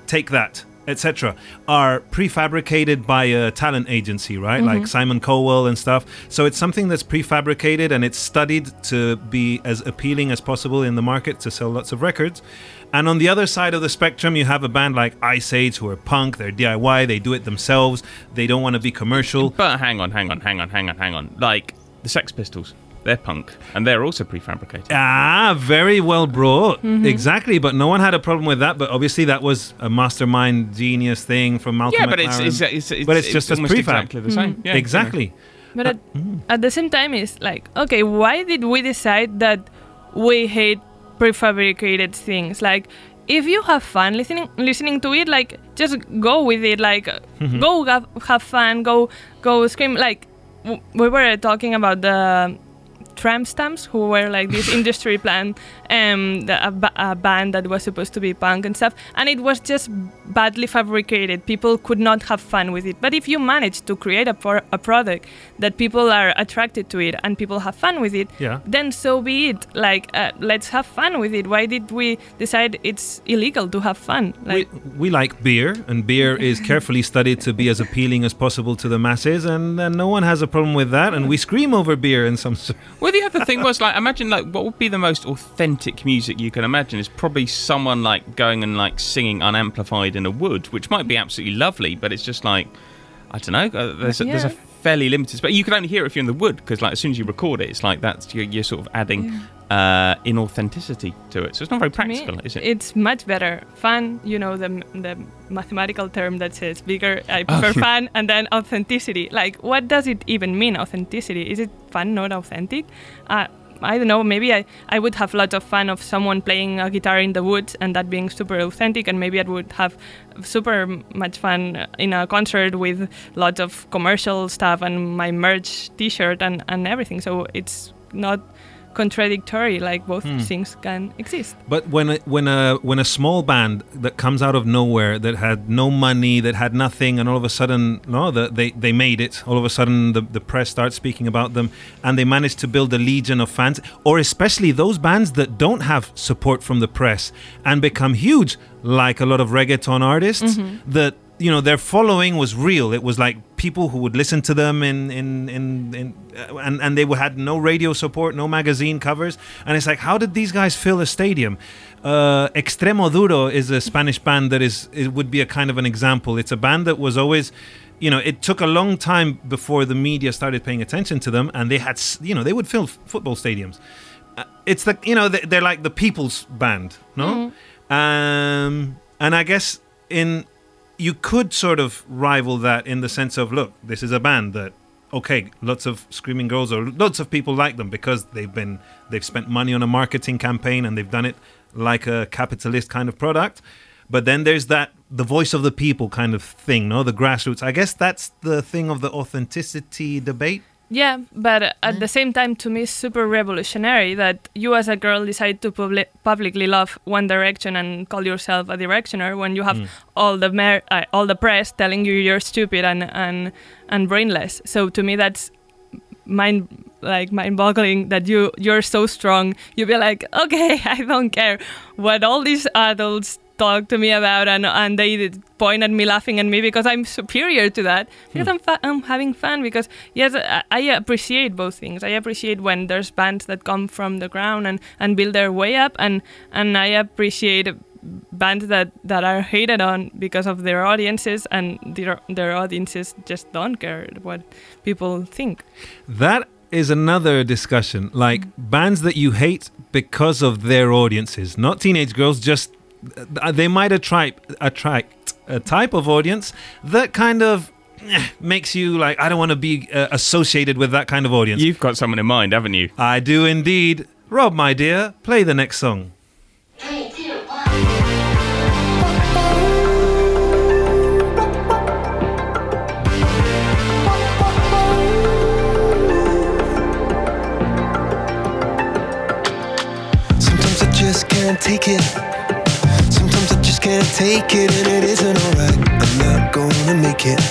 take that etc are prefabricated by a talent agency right? Like mm-hmm. simon cowell and stuff. So it's something that's prefabricated and it's studied to be as appealing as possible in the market to sell lots of records. And on the other side of the spectrum you have a band like Iceage who are punk they're diy they do it themselves they don't want to be commercial. But hang on, hang on, hang on, hang on, hang on. Like the Sex Pistols, they're punk, and they're also prefabricated. Ah, very well brought. Mm-hmm. Exactly, but no one had a problem with that. But obviously, that was a mastermind genius thing from Malcolm. yeah, but it's it's, uh, it's, it's But it's just as almost prefab. exactly the same. Mm-hmm. Yeah, exactly. But at, at the same time, it's like, okay, why did we decide that we hate prefabricated things? Like, if you have fun listening listening to it, like, just go with it. Like, mm-hmm. go have, have fun. Go go scream. Like, w- we were talking about the tramp stamps who were like this industry plan um the, a, a band that was supposed to be punk and stuff and it was just badly fabricated people could not have fun with it but if you manage to create a, pro- a product that people are attracted to it and people have fun with it Yeah. then so be it like uh, let's have fun with it why did we decide it's illegal to have fun like we, we like beer, and beer is carefully studied to be as appealing as possible to the masses, and, and no one has a problem with that. And we scream over beer in some. sort- Well, the other thing was like, imagine like what would be the most authentic music you can imagine is probably someone like going and like singing unamplified in a wood, which might be absolutely lovely, but it's just like I don't know. Uh, there's a, there's a fairly limited, but you can only hear it if you're in the wood because like as soon as you record it, it's like that's you're, you're sort of adding uh, inauthenticity to it. So it's not very to me, practical, is it? It's much better. Fun, you know, the the mathematical term that says bigger. I prefer fun, and then authenticity. Like, what does it even mean? Authenticity? Is it fun, not authentic? Uh, I don't know. Maybe I, I would have lots of fun of someone playing a guitar in the woods and that being super authentic, and maybe I would have super much fun in a concert with lots of commercial stuff and my merch T-shirt and and everything. So it's not contradictory. Like both hmm. things can exist. But when a, when a when a small band that comes out of nowhere that had no money that had nothing and all of a sudden no the, they they made it all of a sudden the, the press starts speaking about them and they manage to build a legion of fans or especially those bands that don't have support from the press and become huge like a lot of reggaeton artists mm-hmm. that you know their following was real. It was like people who would listen to them in in in, in uh, and and they had no radio support no magazine covers. And it's like how did these guys fill a stadium? Uh, Extremoduro is a Spanish band that is it would be a kind of an example. It's a band that was always you know it took a long time before the media started paying attention to them and they had you know they would fill f- football stadiums. Uh, it's like you know they- they're like the people's band no? Um and i guess in you could sort of rival that in the sense of look this is a band that okay lots of screaming girls or lots of people like them because they've been they've spent money on a marketing campaign and they've done it like a capitalist kind of product. But then there's that the voice of the people kind of thing no? The grassroots. I guess that's the thing of the authenticity debate Yeah, but at the same time, to me, it's super revolutionary that you as a girl decide to publi- publicly love One Direction and call yourself a Directioner when you have all the mer- uh, all the press telling you you're stupid and and and brainless. So to me, that's mind like mind-boggling that you you're so strong. You be like, okay, I don't care what all these adults talk to me about and and they point at me laughing at me because I'm superior to that hmm. because I'm fa- I'm having fun because yes I, I appreciate both things I appreciate when there's bands that come from the ground and and build their way up and and I appreciate bands that that are hated on because of their audiences and their their audiences just don't care what people think That is another discussion. Like hmm. bands that you hate because of their audiences, not teenage girls. Just they might attract attract a type of audience that kind of eh, makes you like I don't want to be uh, associated with that kind of audience. You've got someone in mind, haven't you? I do indeed. Rob, my dear, play the next song. Sometimes I just can't take it. Take it, and it isn't alright. I'm not gonna make it.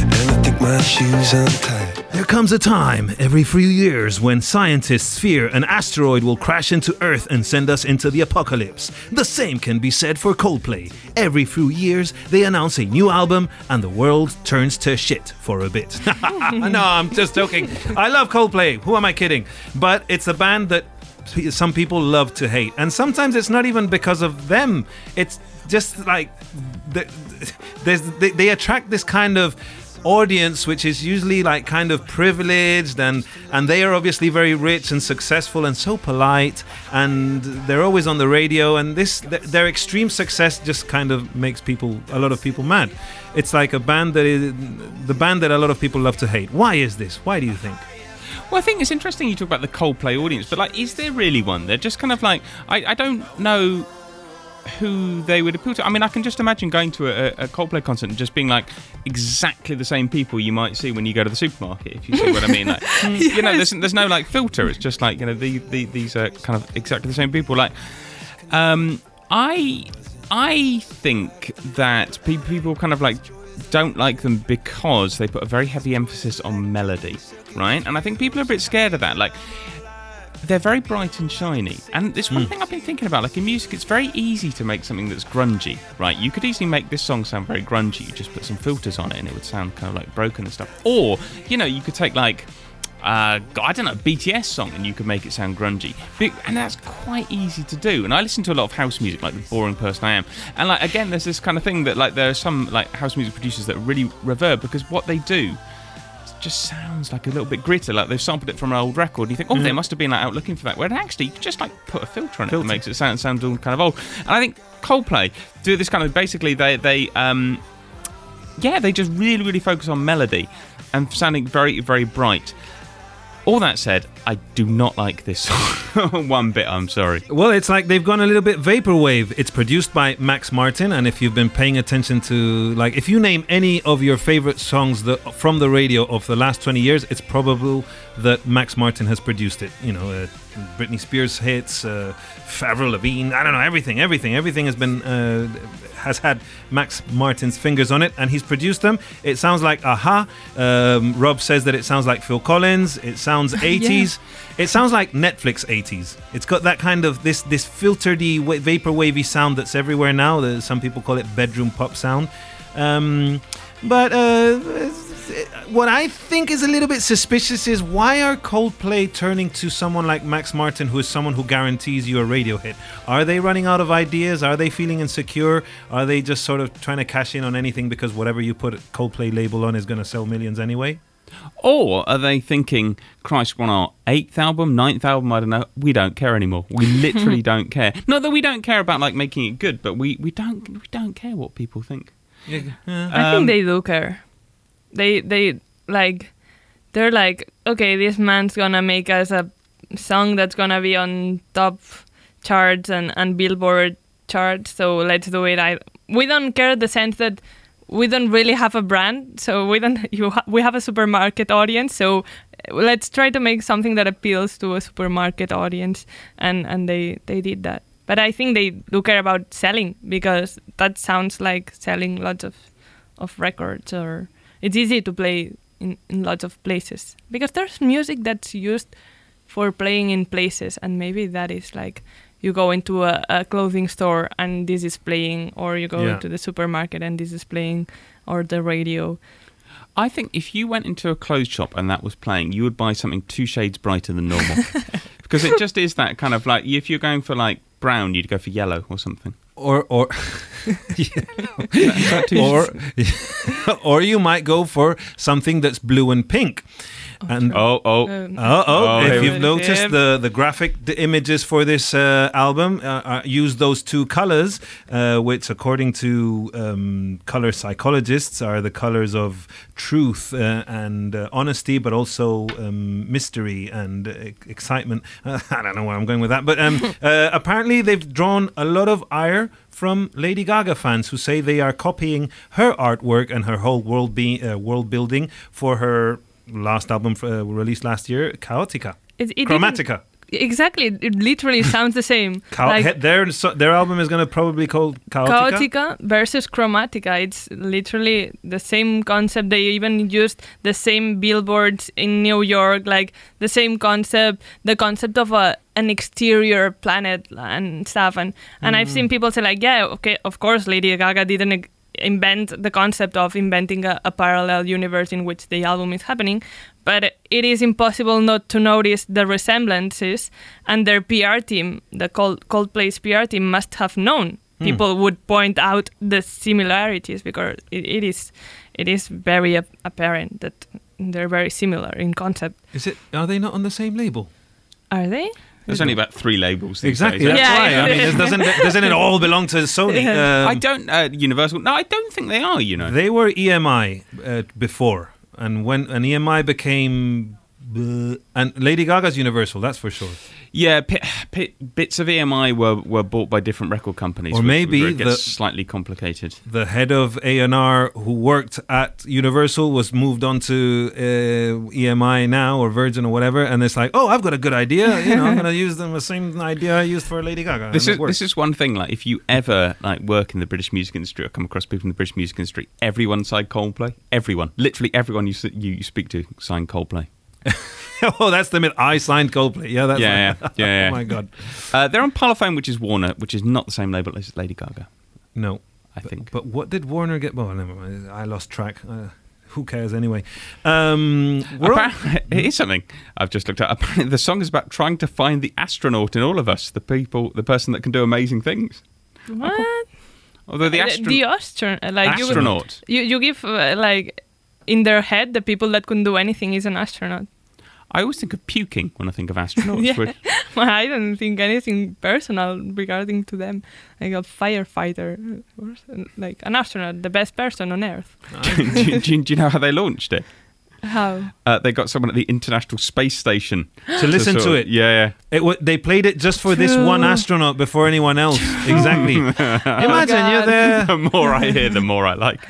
And I think my shoes untied. There comes a time every few years when scientists fear an asteroid will crash into Earth and send us into the apocalypse. The same can be said for Coldplay. Every few years, they announce a new album and the world turns to shit for a bit. no, I'm just joking. I love Coldplay. Who am I kidding? But it's a band that some people love to hate. And sometimes it's not even because of them, it's just like the, they, they attract this kind of audience which is usually like kind of privileged and and they are obviously very rich and successful and so polite and they're always on the radio and this th- their extreme success just kind of makes people a lot of people mad. It's like a band that is the band that a lot of people love to hate. Why is this? Why do you think? Well, I think it's interesting you talk about the Coldplay audience, but like, is there really one? They're just kind of like, I, I don't know who they would appeal to. I mean, I can just imagine going to a, a Coldplay concert and just being like exactly the same people you might see when you go to the supermarket, if you see what I mean. Like, you know, there's, there's no like filter. It's just like you know, the, the, these are kind of exactly the same people. Like, um, I I think that pe- people kind of like don't like them because they put a very heavy emphasis on melody, right? And I think people are a bit scared of that. Like, they're very bright and shiny. And this one thing I've been thinking about, like in music, it's very easy to make something that's grungy, right? You could easily make this song sound very grungy. You just put some filters on it and it would sound kind of like broken and stuff. Or, you know, you could take like uh, I don't know, BTS song, and you could make it sound grungy. And that's quite easy to do. And I listen to a lot of house music, like the boring person I am. And like again, there's this kind of thing that like there are some like house music producers that really reverb because what they do just sounds like a little bit gritty, like they've sampled it from an old record. And you think, oh, they must have been like out looking for that. Where actually, you just like put a filter on it that makes it sound sound all kind of old. And I think Coldplay do this kind of basically they they um yeah they just really really focus on melody and sounding very very bright. All that said, I do not like this one bit. I'm sorry. Well, it's like they've gone a little bit vaporwave. It's produced by Max Martin, and if you've been paying attention to, like, if you name any of your favorite songs that, from the radio of the last 20 years, it's probable that Max Martin has produced it. You know, uh, Britney Spears hits, uh, Avril Lavigne, I don't know, everything, everything, everything has been. Uh, has had Max Martin's fingers on it, and he's produced them. It sounds like Aha. Um, Rob says that it sounds like Phil Collins. It sounds 80s. It sounds like Netflix 80s. It's got that kind of this this filtered-y, vapor wavy sound that's everywhere now. Some people call it bedroom pop sound. Um, but uh, what I think is a little bit suspicious is why are Coldplay turning to someone like Max Martin, who is someone who guarantees you a radio hit? Are they running out of ideas? Are they feeling insecure? Are they just sort of trying to cash in on anything because whatever you put Coldplay label on is going to sell millions anyway? Or are they thinking, Christ, we're on our eighth album, ninth album, I don't know, we don't care anymore. We literally don't care. Not that we don't care about like making it good, but we, we don't we don't care what people think. I Um, think they do care. They they like they're like okay, this man's gonna make us a song that's gonna be on top charts and and Billboard charts. So let's do it. I we don't care the sense that we don't really have a brand. So we don't you ha- we have a supermarket audience. So let's try to make something that appeals to a supermarket audience. And and they they did that. But I think they do care about selling because that sounds like selling lots of of records or it's easy to play in, in lots of places because there's music that's used for playing in places and maybe that is like you go into a, a clothing store and this is playing, or you go Yeah. into the supermarket and this is playing, or the radio. I think if you went into a clothes shop and that was playing, you would buy something two shades brighter than normal. because it just is that kind of like if you're going for like brown, you'd go for yellow or something. Or or or or you might go for something that's blue and pink. And Oh, oh. Um, Oh, oh, Oh, if you've noticed the, the graphic the images for this uh, album uh, uh, use those two colors, uh, which, according to um, color psychologists, are the colors of truth uh, and uh, honesty, but also um, mystery and uh, excitement. I don't know where I'm going with that, but um, uh, apparently they've drawn a lot of ire from Lady Gaga fans who say they are copying her artwork and her whole world be- uh, world building for her last album uh, released last year, Chaotica. it, it Chromatica. Exactly, it literally sounds the same. Like- their so, their album is going to probably called Chaotica. Chaotica versus Chromatica. It's literally the same concept. They even used the same billboards in New York, like the same concept, the concept of a an exterior planet and stuff. And and I've seen people say like, yeah, okay, of course, Lady Gaga didn't invent the concept of inventing a, a parallel universe in which the album is happening. But it is impossible not to notice the resemblances, and their PR team, the Cold, Coldplay's PR team, must have known hmm. people would point out the similarities because it, it is it is very ap- apparent that they're very similar in concept. Is it? Are they not on the same label? Are they? There's only about three labels. these Exactly. days. That's Yeah, why. I mean, doesn't doesn't it all belong to Sony? Um, I don't. Uh, Universal. No, I don't think they are. You know. They were EMI uh, before, and when an EMI became. bleh, and Lady Gaga's Universal, that's for sure. Yeah, bits of EMI were, were bought by different record companies. Or maybe it gets the- slightly complicated. The head of A&R who worked at Universal was moved on to uh, EMI now or Virgin or whatever, and it's like, oh, I've got a good idea. You know, I'm going to use them the same idea I used for Lady Gaga. This is this is one thing. Like, if you ever like work in the British music industry or come across people in the British music industry, everyone signed Coldplay. Everyone, literally everyone you you, you speak to signed Coldplay. oh, that's the myth. I signed Coldplay. Yeah, that's Yeah, yeah, yeah, yeah. oh my god, Uh, they're on Parlophone, which is Warner, which is not the same label as Lady Gaga. no. I think. But what did Warner get? Well, never mind. I lost track. Uh, who cares anyway? Um, we're on- Apparently, it is something I've just looked at. Apparently, the song is about trying to find the astronaut in all of us, the people, the person that can do amazing things. What? Although the Uh, astro- the astronaut, like you- astronaut. You you give uh, like in their head the people that can do anything is an astronaut. I always think of puking when I think of astronauts. Yeah. which- Well, I don't think anything personal regarding to them. Like a firefighter, uh, like an astronaut, the best person on earth. do, do do you know how they launched it? How? Uh, they got someone at the International Space Station to listen sort to of- it. Yeah, yeah. It w- they played it just for this one astronaut before anyone else. exactly. Imagine you're there. The more I hear, the more I like.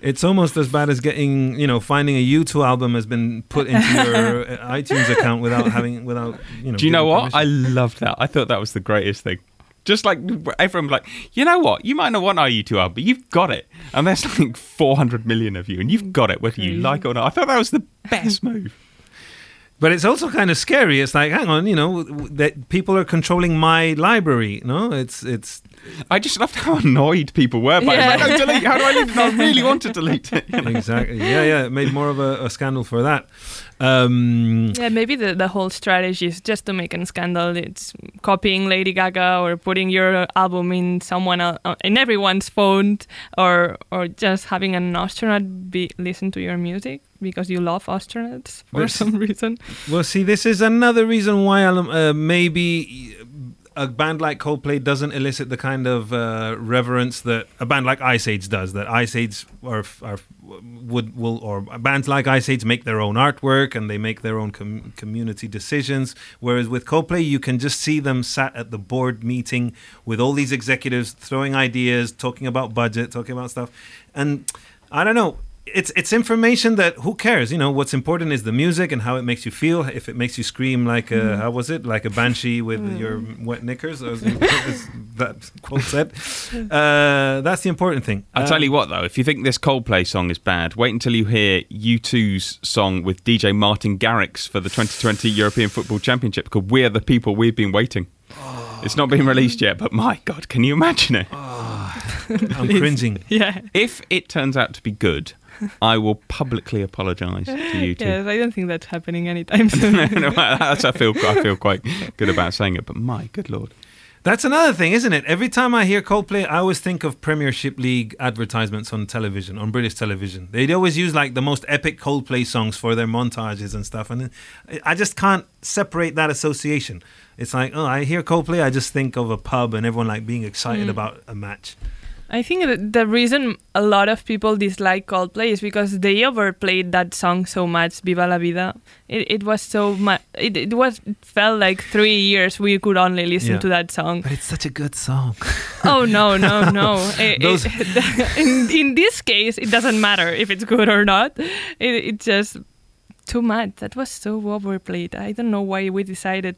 It's almost as bad as getting, you know, finding a U2 album has been put into your uh, iTunes account without having, without, you know. Do you know giving what? I permission. loved that. I thought that was the greatest thing. Just like everyone, like you know what? You might not want our U2 album, but you've got it, and there's like 400 million of you, and you've got it whether you like it or not. I thought that was the best move. But it's also kind of scary. It's like, hang on, you know, that people are controlling my library. No, it's it's. I just loved how annoyed people were by Yeah. it. Like, no, delete. How do I delete it? I really want to delete it. you know? Exactly. Yeah, yeah. It made more of a, a scandal for that. Um, Yeah, maybe the, the whole strategy is just to make a scandal. It's copying Lady Gaga or putting your album in someone el- uh, in everyone's phone, or or just having an astronaut be listen to your music because you love astronauts for Yes. some reason. Well, see, this is another reason why uh, maybe a band like Coldplay doesn't elicit the kind of uh, reverence that a band like Iceage does. That Iceage are, are would will or bands like Iceage make their own artwork and they make their own com- community decisions. Whereas with Coldplay, you can just see them sat at the board meeting with all these executives throwing ideas, talking about budget, talking about stuff, and I don't know it's it's information that who cares? You know, what's important is the music and how it makes you feel. If it makes you scream like a how was it like a banshee with mm. your wet knickers, as that quote said. Uh, that's the important thing. I'll tell you uh, what, though, if you think this Coldplay song is bad, wait until you hear U2's song with DJ Martin Garrix for the 2020 European Football Championship called We're the People We've Been Waiting. Oh, it's not been released yet, but my God, can you imagine it? Oh. I'm cringing. Yeah. If it turns out to be good, I will publicly apologise to U2. Yes, I don't think that's happening anytime soon. No, that's, I feel I feel quite good about saying it, but my good lord. That's another thing, isn't it? Every time I hear Coldplay, I always think of Premiership League advertisements on television, on British television. They'd always use like the most epic Coldplay songs for their montages and stuff. And I just can't separate that association. It's like, oh, I hear Coldplay, I just think of a pub and everyone like being excited mm. about a match. I think that the reason a lot of people dislike Coldplay is because they overplayed that song so much, "Viva la Vida." It, it was so much. It, it was it felt like three years we could only listen Yeah. to that song. But it's such a good song. Oh no, no, no! It- Those- it- in in this case, it doesn't matter if it's good or not. It, it's just too much. That was so overplayed. I don't know why we decided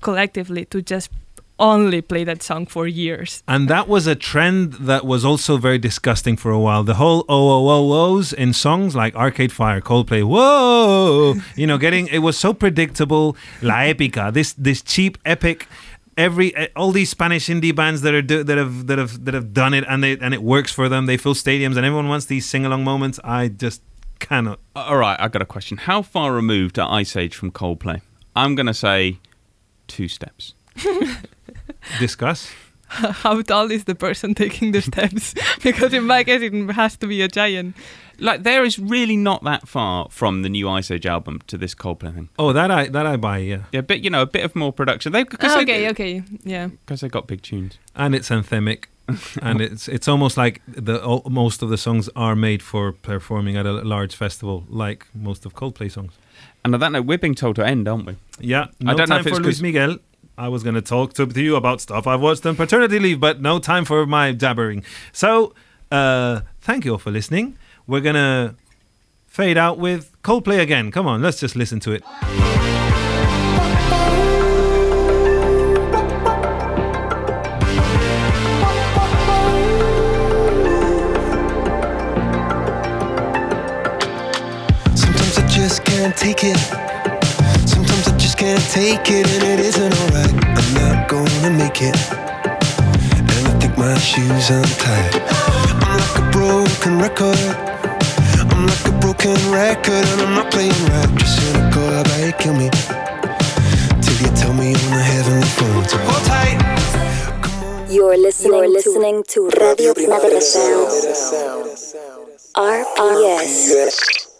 collectively to just only play that song for years. And that was a trend that was also very disgusting for a while. The whole oh oh oh ohs in songs like Arcade Fire, Coldplay, whoa, you know, getting it was so predictable. La Épica, this this cheap epic. Every eh, all these Spanish indie bands that are do, that have that have that have done it and they and it works for them. They fill stadiums and everyone wants these sing along moments. I just cannot. All right, I got a question. How far removed are Iceage from Coldplay? I'm going to say two steps. discuss. How tall is the person taking the steps? because in my case, it has to be a giant. Like there is really not that far from the new Iceage album to this Coldplay thing. Oh, that I that I buy, yeah. Yeah, but you know, a bit of more production. They because Ah, okay, they, okay, yeah. because they got big tunes. and it's anthemic and it's it's almost like the all, most of the songs are made for performing at a large festival like most of Coldplay songs And on that note, we're being told to end, aren't we? yeah no I don't know if it's for Luis 'cause- Miguel I was going to talk to, you about stuff I've watched on paternity leave but no time for my jabbering. So uh, thank you all for listening. We're going to fade out with Coldplay again. Come on let's just listen to it. Sometimes I just can't take it. Sometimes I just can't take it, and it isn't alright. I'm not gonna make it. And I think my shoes untied. I'm like a broken record. I'm like a broken record, and I'm not playing right. Just cynical, how about you kill me? Till you tell me on the heavenly phone to hold tight. You're listening, You're listening to Radio Primavera Sound. RPS.